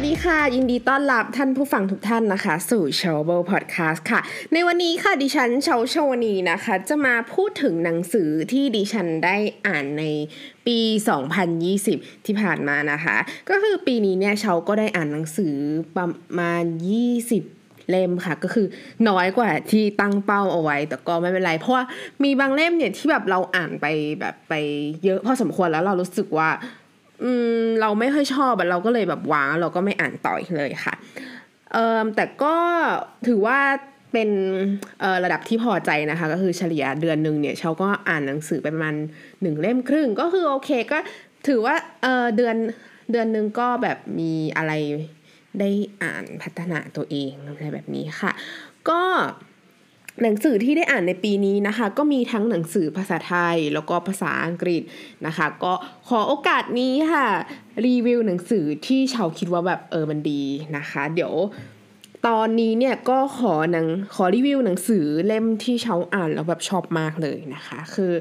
สวัสดีค่ะ ยินดีต้อนรับท่านผู้ฟังทุกท่านนะคะ สู่ s h o w b l e Podcast ค่ะ ในวันนี้ค่ะดิฉันเชาชวนีนะคะ จะมาพูดถึงหนังสือที่ดิฉันได้อ่านในปี 2020 ที่ผ่านมานะคะ ก็คือปีนี้เนี่ยเชาก็ได้อ่านหนังสือประมาณ 20เล่มค่ะก็คือน้อยกว่าที่ตั้งเป้าเอาไว้ แต่ก็ไม่เป็นไร เพราะว่ามีบางเล่มเนี่ยที่แบบเราอ่านไปแบบไปเยอะพอสมควรแล้วเรารู้สึกว่า เราไม่ค่อยชอบเราก็เลยแบบวางเราก็ไม่อ่านต่ออีกเลยค่ะแต่ก็ถือว่าเป็นระดับที่พอใจนะคะ ก็คือเฉลี่ยเดือนหนึ่งเนี่ยเชาก็อ่านหนังสือไปประมาณหนึ่งเล่มครึ่ง ก็คือโอเคก็ถือว่าเดือนเดือนหนึ่งก็แบบมีอะไรได้อ่านพัฒนาตัวเองอะไรแบบนี้ค่ะ ก็ หนังสือที่ได้อ่านในปีนี้นะคะ ก็มีทั้งหนังสือภาษาไทยแล้วก็ภาษาอังกฤษนะคะ ก็ขอโอกาสนี้ค่ะ รีวิวหนังสือที่ชาวคิดว่าแบบเออมันดีนะคะ เดี๋ยวตอนนี้เนี่ยก็ขอหนังขอรีวิวหนังสือเล่มที่เชาอ่านแล้วแบบชอบมากเลยนะคะ คือ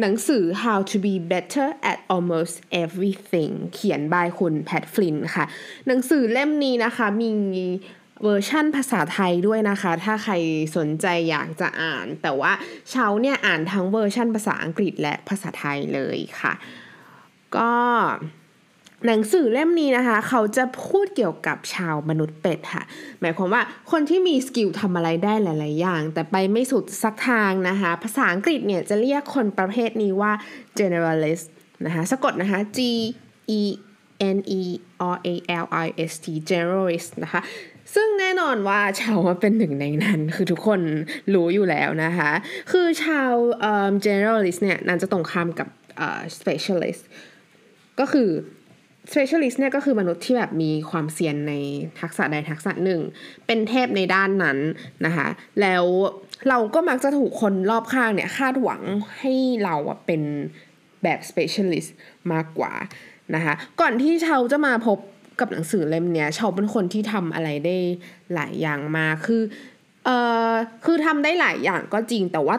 หนังสือ How to be better at almost everything เขียน by คุณ Pat Flynn ค่ะ หนังสือเล่มนี้นะคะมี เวอร์ชั่นภาษาไทยด้วยนะคะ ถ้าใครสนใจอยากจะอ่าน แต่ว่าเชาเนี่ยอ่านทั้งเวอร์ชั่นภาษาอังกฤษและภาษาไทยเลยค่ะ ก็หนังสือเล่มนี้นะคะ เขาจะพูดเกี่ยวกับชาวมนุษย์เป็ดค่ะ หมายความว่าคนที่มีสกิลทำอะไรได้หลาย ๆ อย่าง แต่ไปไม่สุดสักทางนะคะ ภาษาอังกฤษเนี่ยจะเรียกคนประเภทนี้ว่า generalist นะคะสะกดนะคะ G E N E R A L I S T generalist นะคะ ซึ่งแน่นอนว่าชาวเป็นหนึ่งในนั้น คือทุกคนรู้อยู่แล้วนะคะ คือชาว generalist เนี่ยนั่นจะตรงข้ามกับ specialist ก็คือ specialist เนี่ยก็คือมนุษย์ที่แบบมีความเซียนในทักษะใดทักษะหนึ่ง เป็นเทพในด้านนั้นนะคะ แล้วเราก็มักจะถูกคนรอบข้างเนี่ยคาดหวังให้เราอะเป็นแบบ specialist มากกว่านะคะ ก่อนที่ชาวจะมาพบ กับหนังสือเล่มเนี้ยเชาเป็นคนที่ทำอะไรได้หลายอย่างมาคือเอ่อคือทำได้หลายอย่างก็จริงแต่ว่า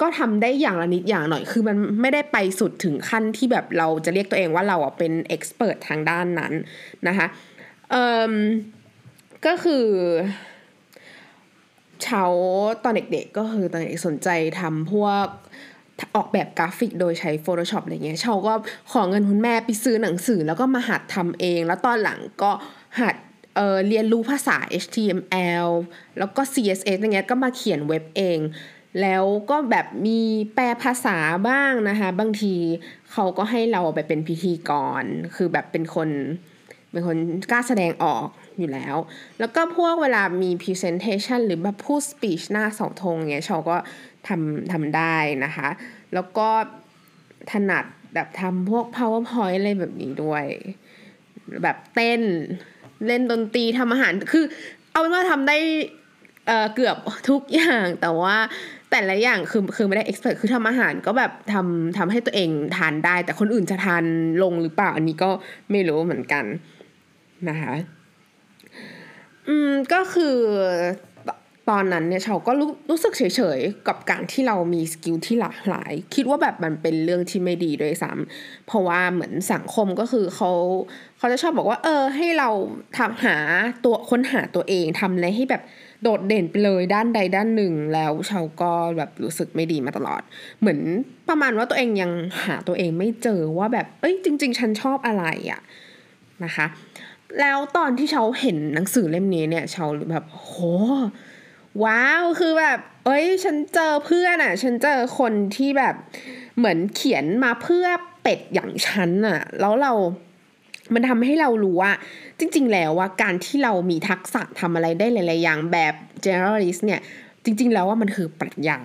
ก็ทำได้อย่างละนิดอย่างหน่อย คือมันไม่ได้ไปสุดถึงขั้นที่แบบเราจะเรียกตัวเองว่าเราอะเป็น expert ทางด้านนั้นนะคะเอ่อก็คือเชาตอนเด็กๆก็คือตอนเด็กสนใจทำพวก ออกแบบกราฟิกโดยใช้ Photoshop อะไรเงี้ยเชาก็ขอเงินคุณแม่ไปซื้อหนังสือ แล้วก็มาหัดทำเอง แล้วตอนหลังก็หัดเเรียนรู้ภาษา HTML แล้วก็ CSS อะไรเงี้ยก็มาเขียนเว็บเอง แล้วก็แบบมีแปลภาษาบ้างนะคะ บางทีเขาก็ให้เราไปเป็นพิธีกร คือแบบเป็นคนเป็นคนกล้าแสดงออก อยู่แล้ว แล้วก็พวกเวลามี presentation หรือแบบพูด speech หน้าเสาธงเงี้ยเขาก็ทำทำได้นะคะ แล้วก็ถนัดแบบทำพวก powerpoint อะไรแบบนี้ด้วย แบบเต้นเล่นดนตรีทำอาหาร คือเอาเป็นว่าทำได้เเกือบทุกอย่างแต่ว่าแต่ละอย่างคือคือไม่ได้ expert คือทำอาหารก็แบบทำทำให้ตัวเองทานได้ แต่คนอื่นจะทานลงหรือเปล่า อันนี้ก็ไม่รู้เหมือนกันนะคะ อืมก็คือตอนนั้นเนี่ยเขาก็รู้รู้สึกเฉยๆ กับการที่เรามีสกิลที่หลากหลาย คิดว่าแบบมันเป็นเรื่องที่ไม่ดีด้วยซ้ำเพราะว่าเหมือนสังคมก็คือเขาเขาจะชอบบอกว่า เออ ให้เราทำหาตัวค้นหาตัวเองทำอะไรให้แบบโดดเด่นไปเลยด้านใดด้านหนึ่ง แล้วเชาก็แบบรู้สึกไม่ดีมาตลอด เหมือนประมาณว่าตัวเองยังหาตัวเองไม่เจอว่าแบบเอ้ยจริง ๆ ฉันชอบอะไรอะนะคะ แล้วตอนที่เชาเห็นหนังสือเล่มนี้เนี่ยเชาแบบโหว้าวคือแบบ เอ้ย ฉันเจอเพื่อนอะ่ะ ฉันเจอคนที่แบบเหมือนเขียนมาเพื่อเป็ดอย่างฉันอะ่ะ แล้วเรา มันทำให้เรารู้ว่า จริง ๆ แล้วว่าการที่เรามีทักษะทำอะไรได้หลาย ๆ อย่างแบบ generalist เนี่ย จริง ๆ แล้วว่ามันคือปรัชญา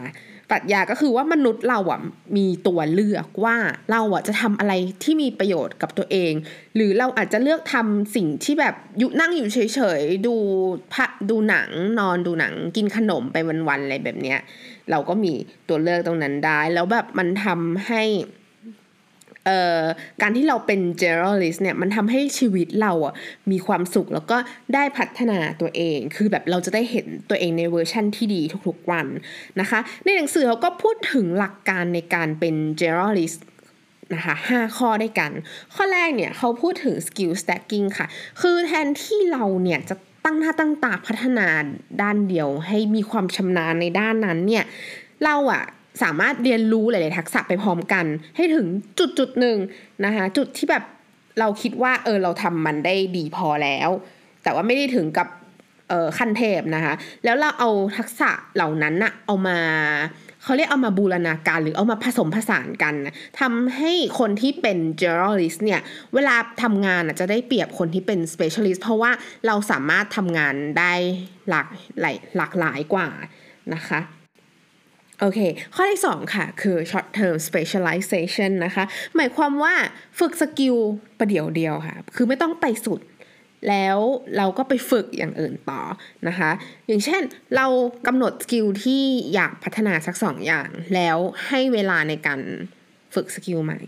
ปรัชญาก็คือว่ามนุษย์เราอะมีตัวเลือกว่าเราอะจะทำอะไรที่มีประโยชน์กับตัวเอง หรือเราอาจจะเลือกทำสิ่งที่แบบยุนั่งอยู่เฉยๆดูพระดูหนังนอนดูหนังกินขนมไปวันๆอะไรแบบเนี้ย เราก็มีตัวเลือกตรงนั้นได้ แล้วแบบมันทำให้ การที่เราเป็น generalist เนี่ยมันทำให้ชีวิตเราอะมีความสุขแล้วก็ได้พัฒนาตัวเอง คือแบบเราจะได้เห็นตัวเองในเวอร์ชั่นที่ดีทุกๆวันนะคะ ในหนังสือเขาก็พูดถึงหลักการในการเป็น generalist นะคะ5ข้อด้วยกัน ข้อแรกเนี่ยเขาพูดถึง skill stacking ค่ะ คือแทนที่เราเนี่ยจะตั้งหน้าตั้งตาพัฒนาด้านเดียวให้มีความชำนาญในด้านนั้นเนี่ยเราอะ สามารถเรียนรู้หลาย ๆ ทักษะไปพร้อมกัน ให้ถึงจุดจุดหนึ่งนะคะจุดที่แบบเราคิดว่าเออเราทำมันได้ดีพอแล้ว แต่ว่าไม่ได้ถึงกับเออขั้นเทพนะคะ แล้วเราเอาทักษะเหล่านั้นอะเอามาเขาเรียกเอามาบูรณาการหรือเอามาผสมผสานกันทำให้คนที่เป็น generalist เนี่ย เวลาทำงานจะได้เปรียบคนที่เป็น specialist เพราะว่าเราสามารถทำงานได้หลากหลายหลากหลายกว่านะคะ โอเค ข้อที่ 2 ค่ะ คือ short term specialization นะคะ หมายความว่าฝึกสกิลประเดี๋ยวเดียวค่ะ คือไม่ต้องไปสุด แล้วเราก็ไปฝึกอย่างอื่นต่อนะคะ อย่างเช่นเรากำหนด skill ที่อยากพัฒนาสักสองอย่าง แล้วให้เวลาในการฝึก skill ใหม่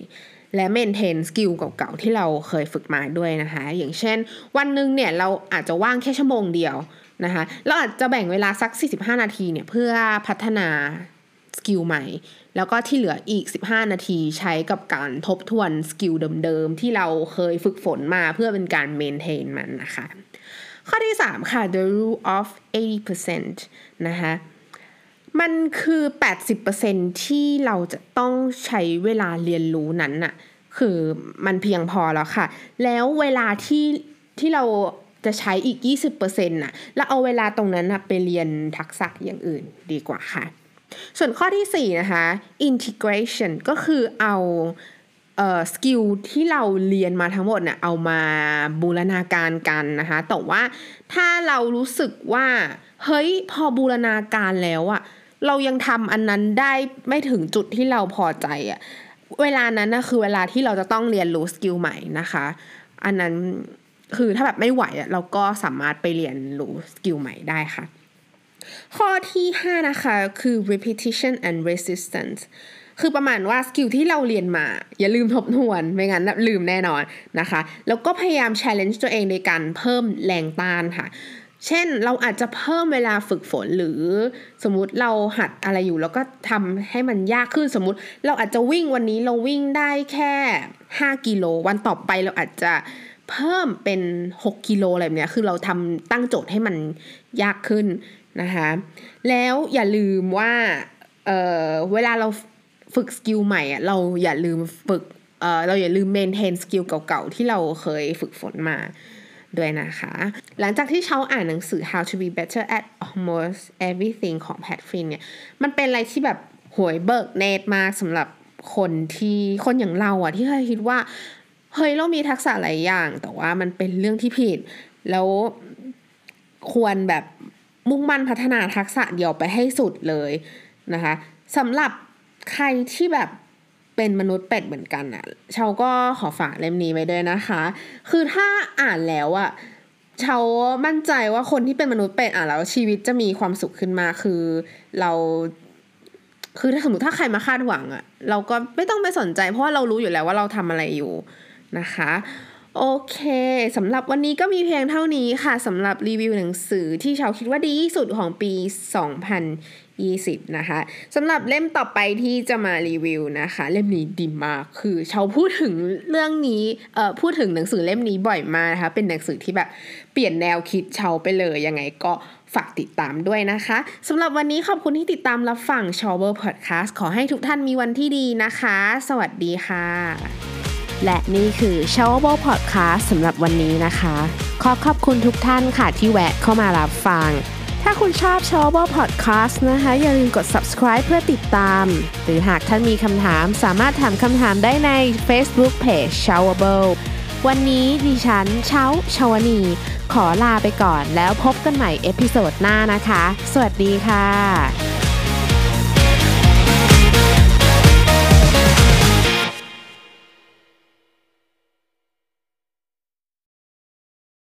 และ maintain skill เก่าๆ ที่เราเคยฝึกมาด้วยนะคะ อย่างเช่น วันหนึ่งเนี่ยเราอาจจะว่างแค่ชั่วโมงเดียวนะคะเราอาจจะแบ่งเวลาสัก 45 นาทีเนี่ยเพื่อพัฒนา skill ใหม่ แล้วก็ที่เหลืออีก 15 นาทีใช้กับการทบทวน skill เดิมๆ ที่เราเคยฝึกฝนมาเพื่อเป็นการ maintain มันนะคะ ข้อที่ 3 ค่ะ the rule of 80%นะคะมันคือ 80%ที่เราจะต้องใช้เวลาเรียนรู้นั้นน่ะคือมันเพียงพอแล้วค่ะ แล้วเวลาที่ที่เราจะใช้อีก 20%น่ะ แล้วเอาเวลาตรงนั้นน่ะไปเรียนทักษะอย่างอื่นดีกว่าค่ะ ส่วนข้อที่ 4 นะคะ integration ก็คือเอาสกิลที่เราเรียนมาทั้งหมดเนี่ยเอามาบูรณาการกันนะคะ แต่ว่าถ้าเรารู้สึกว่า เฮ้ยพอบูรณาการแล้วอะเรายังทำอันนั้นได้ไม่ถึงจุดที่เราพอใจอะเวลานั้นนะคือเวลาที่เราจะต้องเรียนรู้ skill ใหม่นะคะ อันนั้นคือถ้าแบบไม่ไหวอะเราก็สามารถไปเรียนรู้ skill ใหม่ได้ค่ะ ข้อที่ 5 นะคะคือ repetition and resistance คือประมาณว่าสกิลที่เราเรียนมา อย่าลืมทบทวน ไม่งั้นลืมแน่นอนนะคะ แล้วก็พยายาม challenge ตัวเองในการเพิ่มแรงต้านค่ะ เช่นเราอาจจะเพิ่มเวลาฝึกฝนหรือสมมติเราหัดอะไรอยู่ แล้วก็ทำให้มันยากขึ้นสมมติ เราอาจจะวิ่งวันนี้เราวิ่งได้แค่ 5 กิโล วันต่อไปเราอาจจะเพิ่มเป็น 6 กิโลอะไรแบบนี้คือเราทำตั้งโจทย์ให้มันยากขึ้น นะคะแล้วอย่าลืมว่าเเวลาเราฝึก skill ใหม่อะเราอย่าลืมฝึกเเราอย่าลืม maintain skill เก่าๆ ที่เราเคยฝึกฝนมาด้วยนะคะ หลังจากที่ชาวอ่านหนังสือ How to be better at almost everything ของ Pat Flynn เนี่ย มันเป็นอะไรที่แบบโหเบิกเนตรมากสำหรับคนที่คนอย่างเราอะที่เคยคิดว่า เฮ้ยเรามีทักษะหลายอย่าง แต่ว่ามันเป็นเรื่องที่ผิด แล้วควรแบบ มุ่งมั่นพัฒนาทักษะเดียวไปให้สุดเลยนะคะสำหรับใครที่แบบเป็นมนุษย์เป็ดเหมือนกันอะ่ะเชาก็ขอฝากเล่มนี้ไว้ด้วยนะคะ คือถ้าอ่านแล้วอะ่ะเชามั่นใจว่าคนที่เป็นมนุษย์เป็ดอ่านแล้วชีวิตจะมีความสุขขึ้นมาคือเราคือถ้าสมมติถ้าใครมาคาดหวังอะ่ะเราก็ไม่ต้องไปสนใจ เพราะว่าเรารู้อยู่แล้วว่าเราทำอะไรอยู่นะคะ โอเคสำหรับวันนี้ก็มีเพียงเท่านี้ค่ะสำหรับรีวิวหนังสือที่ชาวคิดว่าดีที่สุดของปี 2020 นะคะสำหรับเล่มต่อไปที่จะมารีวิวนะคะ เล่มนี้ดีมากคือชาวพูดถึงเรื่องนี้เอ่อพูดถึงหนังสือเล่มนี้บ่อยมากนะคะ เป็นหนังสือที่แบบเปลี่ยนแนวคิดชาวไปเลยยังไงก็ฝากติดตามด้วยนะคะสำหรับวันนี้ขอบคุณที่ติดตามรับฟังชาวเวอร์พอดแคสต์ขอให้ทุกท่านมีวันที่ดีนะคะ สวัสดีค่ะ และนี่คือ s h o w a b l e Podcast สำหรับวันนี้นะคะ ขอขอบคุณทุกท่านค่ะที่แวะเข้ามารับฟัง ถ้าคุณชอบ s h o w a b l e Podcast นะคะ อย่าลืมกด subscribe เพื่อติดตาม หรือหากท่านมีคำถามสามารถถามคำถามได้ใน Facebook Page s h o w a b l e วันนี้ดิฉันเช้าชาวนี ขอลาไปก่อนแล้วพบกันใหม่เอพิโซดหน้านะคะ สวัสดีค่ะ